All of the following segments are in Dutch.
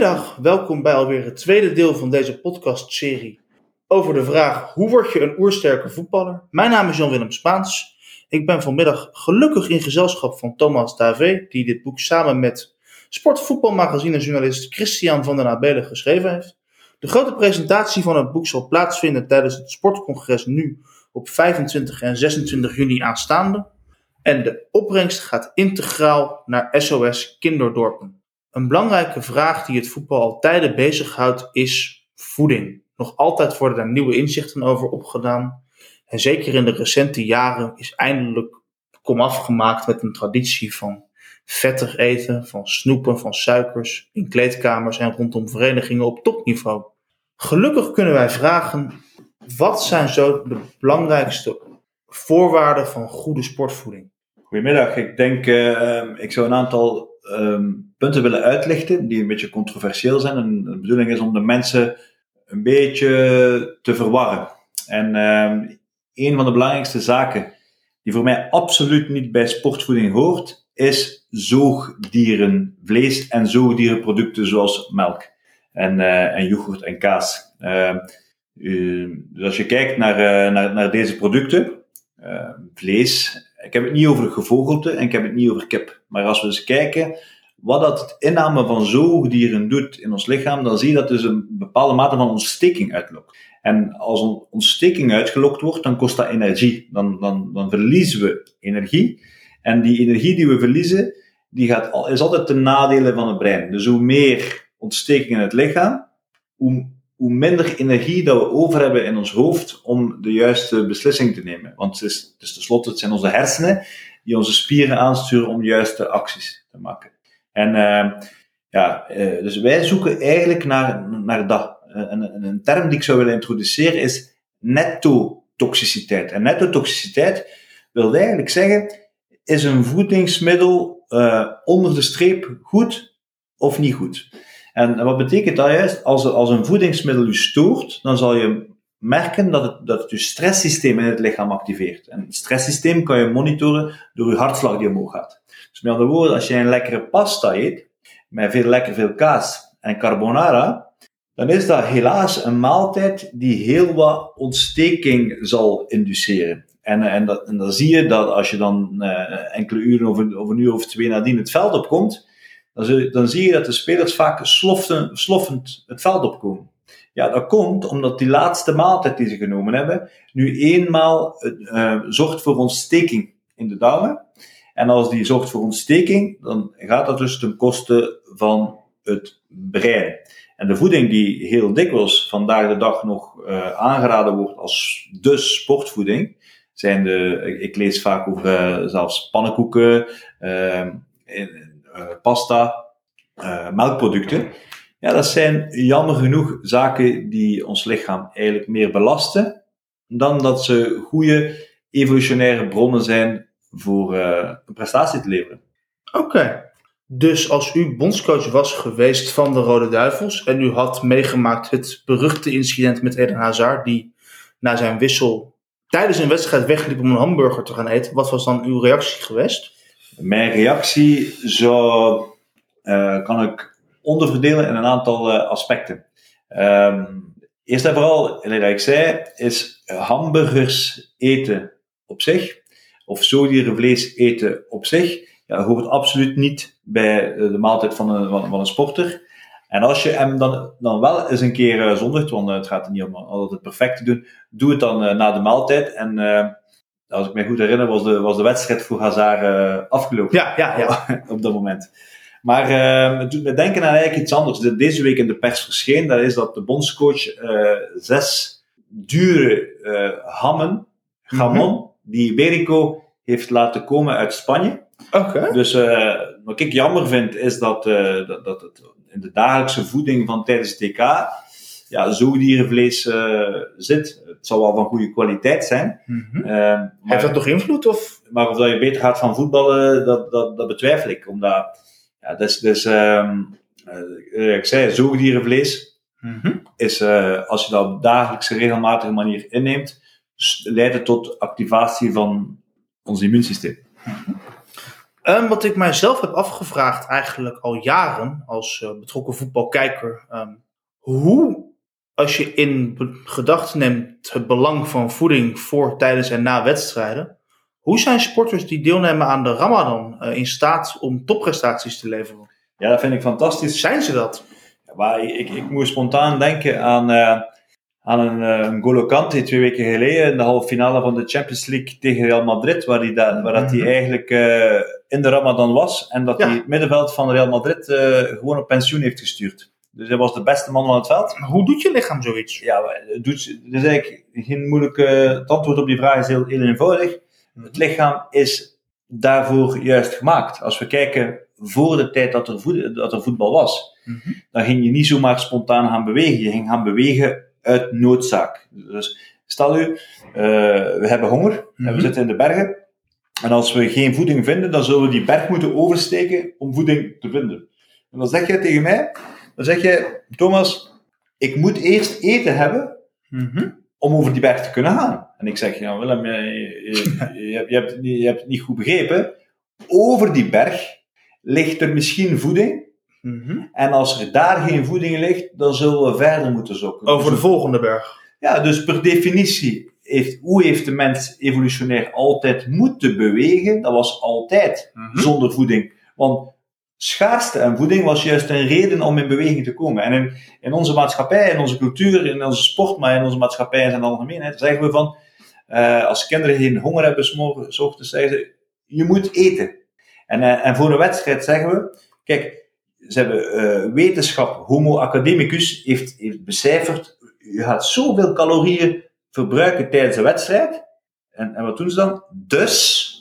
Goedemiddag, welkom bij alweer het tweede deel van deze podcastserie over de vraag hoe word je een oersterke voetballer? Mijn naam is Jan-Willem Spaans. Ik ben vanmiddag gelukkig in gezelschap van Thomas Davé, die dit boek samen met sportvoetbalmagazinejournalist Christian van den Abelen geschreven heeft. De grote presentatie van het boek zal plaatsvinden tijdens het sportcongres nu op 25 en 26 juni aanstaande. En de opbrengst gaat integraal naar SOS Kinderdorpen. Een belangrijke vraag die het voetbal al tijden bezighoudt is voeding. Nog altijd worden daar nieuwe inzichten over opgedaan. En zeker in de recente jaren is eindelijk komaf gemaakt met een traditie van vettig eten, van snoepen, van suikers in kleedkamers en rondom verenigingen op topniveau. Gelukkig kunnen wij vragen: wat zijn zo de belangrijkste voorwaarden van goede sportvoeding? Goedemiddag, ik denk, uh, ik zou een aantal um, punten willen uitlichten die een beetje controversieel zijn. En de bedoeling is om de mensen een beetje te verwarren. En um, een van de belangrijkste zaken die voor mij absoluut niet bij sportvoeding hoort, is zoogdierenvlees en zoogdierenproducten zoals melk en, uh, en yoghurt en kaas. Uh, dus als je kijkt naar, uh, naar, naar deze producten, vlees, ik heb het niet over gevogelte en ik heb het niet over kip. Maar als we eens kijken wat dat het inname van zoogdieren doet in ons lichaam, dan zie je dat dus een bepaalde mate van ontsteking uitlokt. En als een ontsteking uitgelokt wordt, dan kost dat energie. Dan, dan, dan verliezen we energie. En die energie die we verliezen, die gaat, is altijd ten nadele van het brein. Dus hoe meer ontsteking in het lichaam, hoe, hoe minder energie dat we over hebben in ons hoofd om de juiste beslissing te nemen. Want het is, dus tenslotte, het zijn onze hersenen die onze spieren aansturen om juiste acties te maken. En uh, ja, uh, dus wij zoeken eigenlijk naar, naar dat. Een, een term die ik zou willen introduceren is netto-toxiciteit. En netto-toxiciteit wil eigenlijk zeggen, is een voedingsmiddel uh, onder de streep goed of niet goed? En wat betekent dat juist? Als, als een voedingsmiddel u stoort, dan zal je merken dat het, dat het je stresssysteem in het lichaam activeert. En het stresssysteem kan je monitoren door je hartslag die omhoog gaat. Dus met andere woorden, als je een lekkere pasta eet, met veel lekker veel kaas en carbonara, dan is dat helaas een maaltijd die heel wat ontsteking zal induceren. En, dat, en dan zie je dat als je dan uh, enkele uren of een, of een uur of twee nadien het veld opkomt, dan, zie je dat de spelers vaak sloffen, sloffend het veld opkomen. Ja, dat komt omdat die laatste maaltijd die ze genomen hebben, nu eenmaal uh, zorgt voor ontsteking in de darmen. En als die zorgt voor ontsteking, dan gaat dat dus ten koste van het brein. En de voeding die heel dikwijls vandaag de dag nog uh, aangeraden wordt als de sportvoeding, zijn de, ik lees vaak over zelfs pannenkoeken, pasta, melkproducten. Ja, dat zijn jammer genoeg zaken die ons lichaam eigenlijk meer belasten, dan dat ze goede evolutionaire bronnen zijn voor uh, een prestatie te leveren. Oké. Dus als u bondscoach was geweest van de Rode Duivels en u had meegemaakt het beruchte incident met Eden Hazard, die na zijn wissel tijdens een wedstrijd wegliep om een hamburger te gaan eten, wat was dan uw reactie geweest? Mijn reactie zou, uh, kan ik onderverdelen in een aantal uh, aspecten. Um, eerst en vooral, wat ik zei, is hamburgers eten op zich of zoogdierenvlees eten op zich, ja, hoort absoluut niet bij de maaltijd van een, van, een sporter. En als je hem dan, dan wel eens een keer uh, zondigt, want het gaat er niet om altijd perfect te doen, doe het dan na de maaltijd. En als ik me goed herinner, was de, was de wedstrijd voor Hazard afgelopen. Ja, ja, ja. op dat moment. Maar het doet me denken aan eigenlijk iets anders. Deze week in de pers verscheen, dat is dat de bondscoach zes dure hammen, gamon, mm die Iberico heeft laten komen uit Spanje. Oké. Dus uh, wat ik jammer vind, is dat, uh, dat, dat het in de dagelijkse voeding van tijdens het TK ja, zoogdierenvlees uh, zit. Het zal wel van goede kwaliteit zijn. Mm -hmm. maar, Heeft dat toch invloed? Of? Maar of dat je beter gaat van voetballen, dat, dat, dat betwijfel ik. Omdat, ja, dus, dus um, ik zei, zoogdierenvlees mm -hmm. is, als je dat op dagelijkse regelmatige manier inneemt, leidt het tot activatie van ons immuunsysteem. Um, wat ik mijzelf heb afgevraagd eigenlijk al jaren als betrokken voetbalkijker. Um, hoe, als je in gedachten neemt het belang van voeding voor, tijdens en na wedstrijden. Hoe zijn sporters die deelnemen aan de Ramadan uh, in staat om topprestaties te leveren? Ja, dat vind ik fantastisch. Zijn ze dat? Ja, maar ik, ik, moet spontaan denken aan, uh, aan een, een Golo Kante twee weken geleden in de halve finale van de Champions League tegen Real Madrid, waar hij, dat, waar dat hij eigenlijk uh, in de Ramadan was en dat ja. hij het middenveld van Real Madrid uh, gewoon op pensioen heeft gestuurd. Dus hij was de beste man van het veld. Maar hoe doet je lichaam zoiets? Ja, het doet, dus eigenlijk geen moeilijke. Het antwoord op die vraag is heel, heel eenvoudig. Het lichaam is daarvoor juist gemaakt. Als we kijken voor de tijd dat er, voet, dat er voetbal was, mm-hmm. dan ging je niet zomaar spontaan gaan bewegen. Je ging gaan bewegen uit noodzaak. Dus stel u, uh, we hebben honger en we Mhm. zitten in de bergen. En als we geen voeding vinden, dan zullen we die berg moeten oversteken om voeding te vinden. En dan zeg jij tegen mij, dan zeg je, Thomas, ik moet eerst eten hebben Mhm. om over die berg te kunnen gaan. En ik zeg, ja Willem, je, je, je, hebt- je hebt, het niet- je hebt het niet goed begrepen. Over die berg ligt er misschien voeding. Mhm. En als er daar geen voeding ligt, dan zullen we verder moeten zoeken. Over de Dus- volgende berg. ja, dus per definitie, heeft, hoe heeft de mens evolutionair altijd moeten bewegen? Dat was altijd Mhm. zonder voeding. Want schaarste aan voeding was juist een reden om in beweging te komen. En in, in onze maatschappij, in onze cultuur, in onze sport, maar in onze maatschappij in zijn algemeenheid, zeggen we van, eh, als kinderen geen honger hebben, 's ochtends zeggen ze, je moet eten. En, eh, en voor een wedstrijd zeggen we, kijk, ze hebben eh, wetenschap, homo academicus, heeft, heeft becijferd, je gaat zoveel calorieën verbruiken tijdens een wedstrijd. En, en wat doen ze dan? Dus,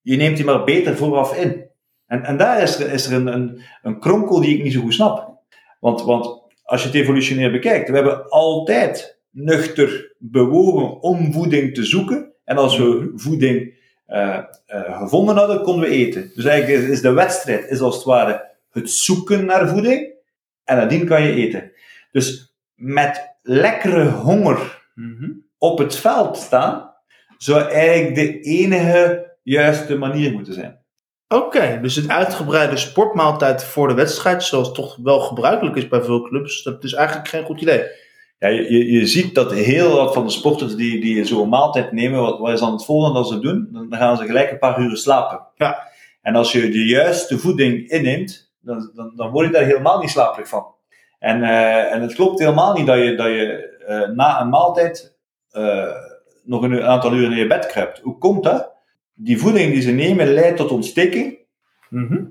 je neemt die maar beter vooraf in. En, en daar is er, is er een, een, een kronkel die ik niet zo goed snap. Want, want als je het evolutionair bekijkt, we hebben altijd nuchter bewogen om voeding te zoeken. En als we voeding eh, eh, gevonden hadden, konden we eten. Dus eigenlijk is, is de wedstrijd is als het ware het zoeken naar voeding. En nadien kan je eten. Dus met lekkere honger Mhm. op het veld staan, zou eigenlijk de enige juiste manier moeten zijn. Oké, dus een uitgebreide sportmaaltijd voor de wedstrijd, zoals toch wel gebruikelijk is bij veel clubs, dat is eigenlijk geen goed idee. Ja, je, je, je ziet dat heel wat van de sporters die, die zo'n maaltijd nemen, wat, wat is dan het volgende dat ze doen? Dan gaan ze gelijk een paar uur slapen. Ja. En als je de juiste voeding inneemt, dan, dan, dan word je daar helemaal niet slaperig van. En, eh, en het klopt helemaal niet dat je, dat je eh, na een maaltijd eh, nog een aantal uren in je bed kruipt. Hoe komt dat? Die voeding die ze nemen leidt tot ontsteking. Mhm.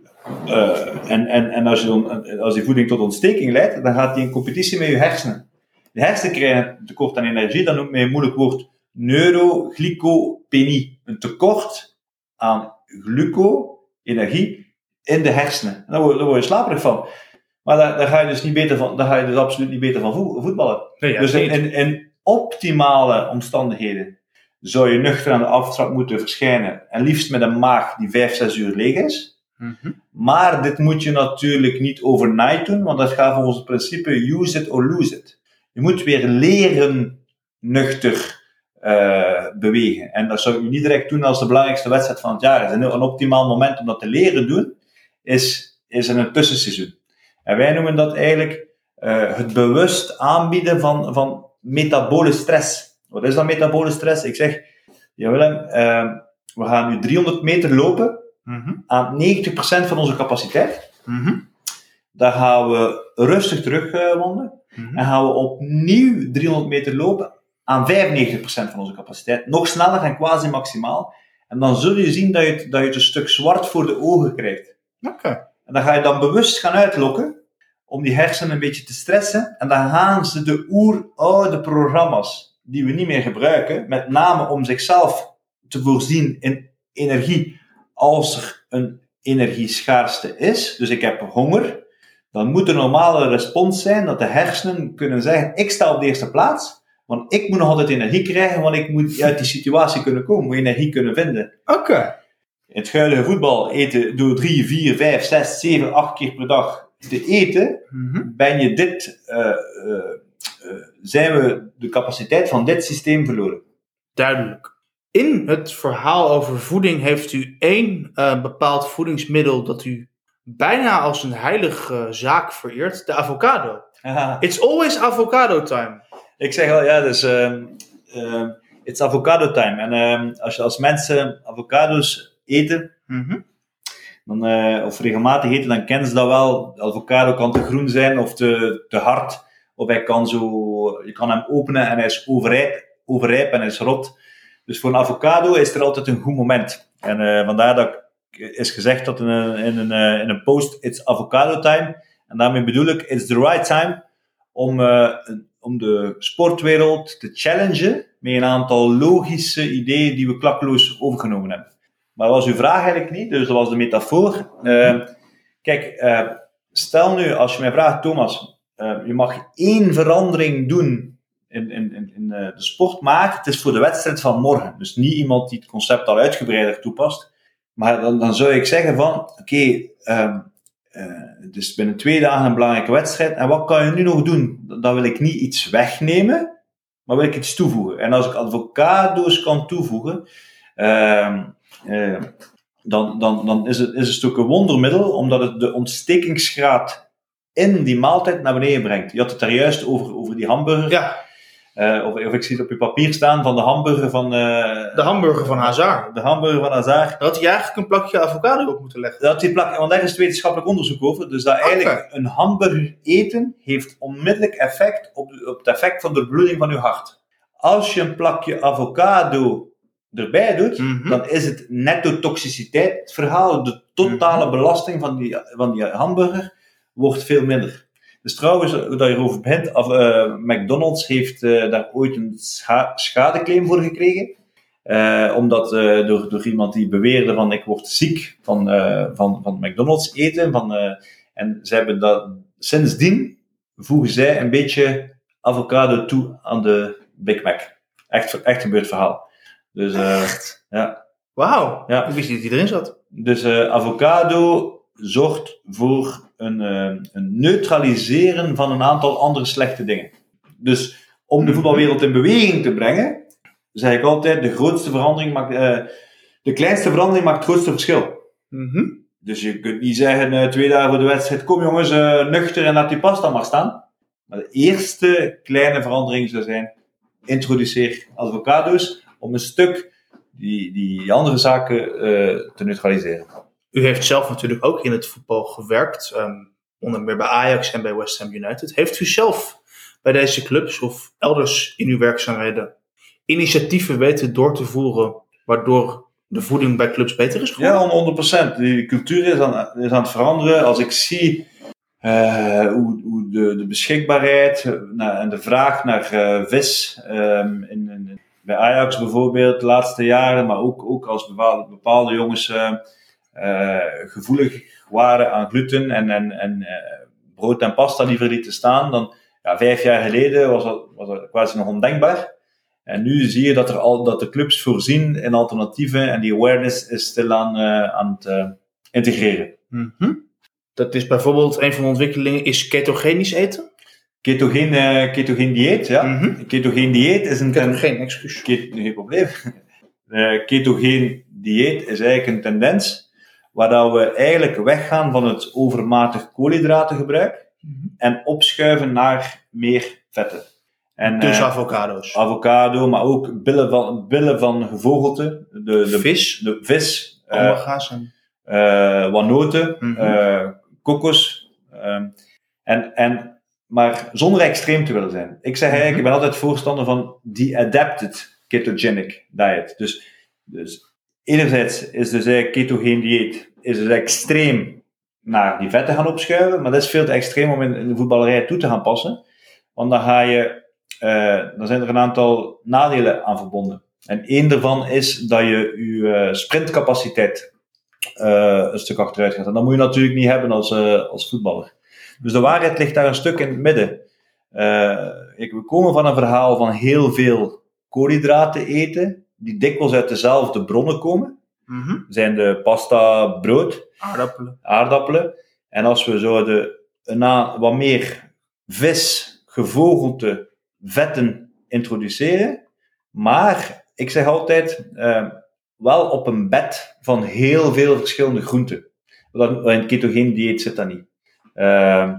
Eh, en en, en als, je dan, als die voeding tot ontsteking leidt, dan gaat die in competitie met je hersenen. De hersenen krijgen een tekort aan energie, dat noemt men een moeilijk woord neuroglycopenie. Een tekort aan gluco, energie, in de hersenen. En daar word, daar word je slaperig van. Maar daar, daar ga je dus niet beter van, daar ga je dus absoluut niet beter van vo- voetballen. Nee, ja, dus in, in optimale omstandigheden zou je nuchter aan de aftrap moeten verschijnen. En liefst met een maag die 5, 6 uur leeg is. Mhm. Maar dit moet je natuurlijk niet overnight doen, want dat gaat volgens het principe use it or lose it. Je moet weer leren nuchter eh, bewegen. En dat zou ik niet direct doen als de belangrijkste wedstrijd van het jaar is. En een optimaal moment om dat te leren doen, is, is in een tussenseizoen. En wij noemen dat eigenlijk eh, het bewust aanbieden van, van metabole stress. Wat is dan metabole stress? Ik zeg, ja Willem, eh, we gaan nu 300 meter lopen Mhm. aan 90% van onze capaciteit. Mhm. Daar gaan we rustig terug eh. Mhm. En gaan we opnieuw 300 meter lopen aan 95% van onze capaciteit. Nog sneller en quasi maximaal. En dan zul je zien dat je, het, dat je het een stuk zwart voor de ogen krijgt. Oké. En dan ga je dan bewust gaan uitlokken om die hersenen een beetje te stressen. En dan gaan ze de oeroude programma's die we niet meer gebruiken, met name om zichzelf te voorzien in energie als er een energieschaarste is. Dus ik heb honger. Dan moet de normale respons zijn dat de hersenen kunnen zeggen: Ik sta op de eerste plaats. Want ik moet nog altijd energie krijgen, want ik moet uit die situatie kunnen komen, moet energie kunnen vinden. Oké. In het huidige voetbal eten door 3, 4, 5, 6, 7, 8 keer per dag te eten, Mhm. ben je dit, eh, eh, zijn we de capaciteit van dit systeem verloren. Duidelijk. In het verhaal over voeding heeft u één uh, bepaald voedingsmiddel dat u bijna als een heilige zaak vereert, de avocado. Aha. It's always avocado time. Ik zeg al, ja, dus uh, uh, it's avocado time. En uh, als, je, als mensen avocados eten, Mhm. dan, eh, of regelmatig eten, dan kennen ze dat wel. De avocado kan te groen zijn of te, te hard. Of hij kan zo, je kan hem openen en hij is overrijp, overrijp en hij is rot. Dus voor een avocado is er altijd een goed moment. En eh, vandaar dat is gezegd dat in een, in een, eh, in een post, it's avocado time. En daarmee bedoel ik, it's the right time om, eh, om de sportwereld te challengen met een aantal logische ideeën die we klakkeloos overgenomen hebben. Maar dat was uw vraag eigenlijk niet, dus dat was de metafoor. Kijk, stel nu, als je mij vraagt, Thomas, je mag één verandering doen in, in, in, eh, de sport, maar het is voor de wedstrijd van morgen. Dus niet iemand die het concept al uitgebreider toepast. Maar dan, dan zou ik zeggen van, oké, ehm, eh, het is binnen twee dagen een belangrijke wedstrijd. En wat kan je nu nog doen? Dan wil ik niet iets wegnemen, maar wil ik iets toevoegen. En als ik avocado's kan toevoegen, ehm, eh, dan, dan, dan is, het, is het ook een wondermiddel, omdat het de ontstekingsgraad in die maaltijd naar beneden brengt. Je had het daar juist over, over die hamburger. Ja, Eh, of, of ik zie het op je papier staan van de hamburger van... eh, de hamburger van Hazard. de hamburger van Hazard. Daar had hij eigenlijk een plakje avocado op moeten leggen. Dat die plak, want daar is wetenschappelijk onderzoek over. Dus dat eigenlijk een hamburger eten heeft onmiddellijk effect op, op het effect van de bloeding van je hart. Als je een plakje avocado erbij doet, Mhm. dan is het netto toxiciteit. Het verhaal, de totale belasting van die, van die hamburger, wordt veel minder. Dus trouwens, hoe dat je erover begint, af, eh, McDonald's heeft eh, daar ooit een scha schadeclaim voor gekregen. Eh, omdat eh, door, door iemand die beweerde van ik word ziek van, eh, van, van McDonald's eten. Van, eh, en ze hebben dat, sindsdien voegen zij een beetje avocado toe aan de Big Mac. Echt, echt gebeurd verhaal. Dus, eh, ja. Wauw, Ja. ik wist niet dat hij erin zat. Dus eh, avocado zorgt voor een, eh, een neutraliseren van een aantal andere slechte dingen. Dus om de Mhm. voetbalwereld in beweging te brengen, zeg ik altijd, de grootste verandering maakt, eh, de kleinste verandering maakt het grootste verschil. Mhm. Dus je kunt niet zeggen, eh, twee dagen voor de wedstrijd, kom jongens, nuchter en laat die pasta maar staan. Maar de eerste kleine verandering zou zijn, introduceer avocado's om een stuk die, die andere zaken te neutraliseren. U heeft zelf natuurlijk ook in het voetbal gewerkt, ehm, onder meer bij Ajax en bij West Ham United. Heeft u zelf bij deze clubs of elders in uw werkzaamheden initiatieven weten door te voeren, waardoor de voeding bij clubs beter is geworden? Ja, 100%. Die cultuur is aan, is aan het veranderen. Als ik zie eh, hoe, hoe de, de beschikbaarheid eh, en de vraag naar eh, vis ehm, in, in- bij Ajax bijvoorbeeld de laatste jaren, maar ook, ook als bepaalde, jongens gevoelig waren aan gluten en, en, en eh, brood en pasta liever lieten staan, dan ja, vijf jaar geleden was dat, was dat quasi nog ondenkbaar. En nu zie je dat, er al, dat de clubs voorzien in alternatieven en die awareness is stilaan eh aan het eh, integreren. Mhm. Dat is bijvoorbeeld een van de ontwikkelingen, is ketogenisch eten. Ketogeen, eh, ketogeen dieet, ja. Mhm. Ketogeen dieet is een... Ketogeen, excuus. Ket- geen probleem. Eh, ketogeen dieet is eigenlijk een tendens waar dat we eigenlijk weggaan van het overmatig koolhydratengebruik en opschuiven naar meer vetten. En, Dus eh, avocado's. avocado, maar ook billen van, billen van gevogelte, de, de, Vis, de vis, eh, omega-3's en... eh, wat noten, Mhm. eh, kokos. ehm, en, en, maar zonder extreem te willen zijn. Ik zeg eigenlijk, ik ben altijd voorstander van die adapted ketogenic diet. Dus, dus enerzijds is dus eigenlijk ketogeen dieet is dus extreem naar die vetten gaan opschuiven, maar dat is veel te extreem om in, de voetballerij toe te gaan passen. Want dan ga je, eh, dan zijn er een aantal nadelen aan verbonden. En één daarvan is dat je je eh, sprintcapaciteit eh, een stuk achteruit gaat. En dat moet je natuurlijk niet hebben als, als voetballer. Dus de waarheid ligt daar een stuk in het midden. Ik, we komen van een verhaal van heel veel koolhydraten eten, die dikwijls uit dezelfde bronnen komen. Mhm. Zijn de pasta, brood, Aardappelen. aardappelen. En als we zouden een a- wat meer vis, gevogelte, vetten introduceren, maar ik zeg altijd, uh, wel op een bed van heel veel verschillende groenten. Want in het ketogene dieet zit dat niet. Uh,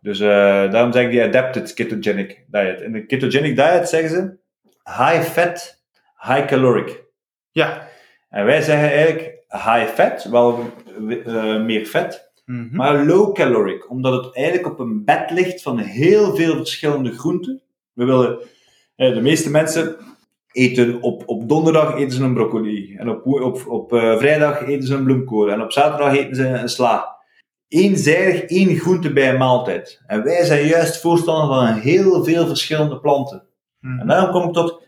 dus uh, daarom zeg ik die adapted ketogenic diet. In de ketogenic diet zeggen ze high fat, high caloric. Ja. En wij zeggen eigenlijk high fat, wel uh, meer vet, mm -hmm. maar low caloric, omdat het eigenlijk op een bed ligt van heel veel verschillende groenten. We willen, de meeste mensen eten op, op donderdag eten ze een broccoli, en op, op, op uh, vrijdag eten ze een bloemkool, en op zaterdag eten ze een sla. Eenzijdig één groente bij een maaltijd. En wij zijn juist voorstander van heel veel verschillende planten. Mm -hmm. En daarom kom ik tot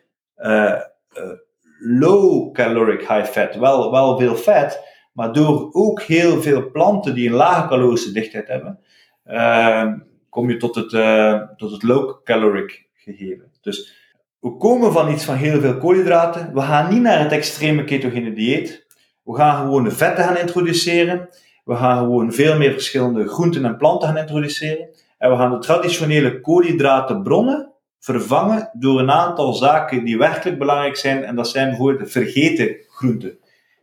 low caloric high fat. Wel, wel veel vet, maar door ook heel veel planten die een lage calorische dichtheid hebben, uh, kom je tot het, uh, tot het low caloric gegeven. Dus we komen van iets van heel veel koolhydraten. We gaan niet naar het extreme ketogene dieet. We gaan gewoon de vetten gaan introduceren. We gaan gewoon veel meer verschillende groenten en planten gaan introduceren. En we gaan de traditionele koolhydratenbronnen vervangen door een aantal zaken die werkelijk belangrijk zijn. En dat zijn bijvoorbeeld vergeten groenten.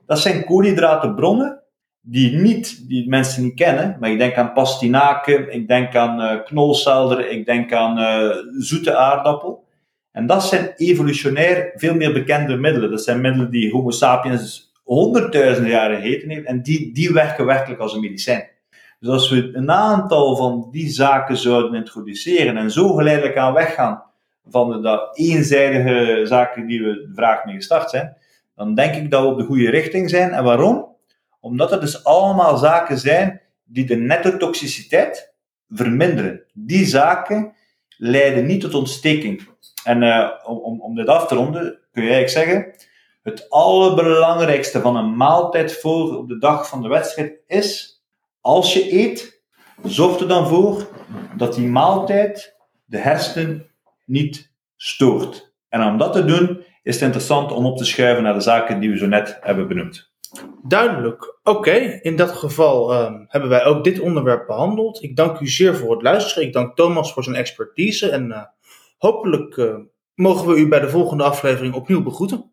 Dat zijn koolhydratenbronnen die, niet, die mensen niet kennen. Maar ik denk aan pastinaken, ik denk aan uh, knolselder, ik denk aan uh, zoete aardappel. En dat zijn evolutionair veel meer bekende middelen. Dat zijn middelen die Homo sapiens honderdduizenden jaren heten heeft. En die, die werken werkelijk als een medicijn. Dus als we een aantal van die zaken zouden introduceren en zo geleidelijk aan weggaan van de, eenzijdige zaken die we vraag mee gestart zijn, dan denk ik dat we op de goede richting zijn. En waarom? Omdat het dus allemaal zaken zijn die de nettotoxiciteit verminderen. Die zaken leiden niet tot ontsteking. En uh, om, om dit af te ronden, kun je eigenlijk zeggen, het allerbelangrijkste van een maaltijd voor op de dag van de wedstrijd is, als je eet, zorg er dan voor dat die maaltijd de hersenen niet stoort. En om dat te doen, is het interessant om op te schuiven naar de zaken die we zo net hebben benoemd. Duidelijk. Oké, in dat geval um, hebben wij ook dit onderwerp behandeld. Ik dank u zeer voor het luisteren. Ik dank Thomas voor zijn expertise. En uh, hopelijk uh, mogen we u bij de volgende aflevering opnieuw begroeten.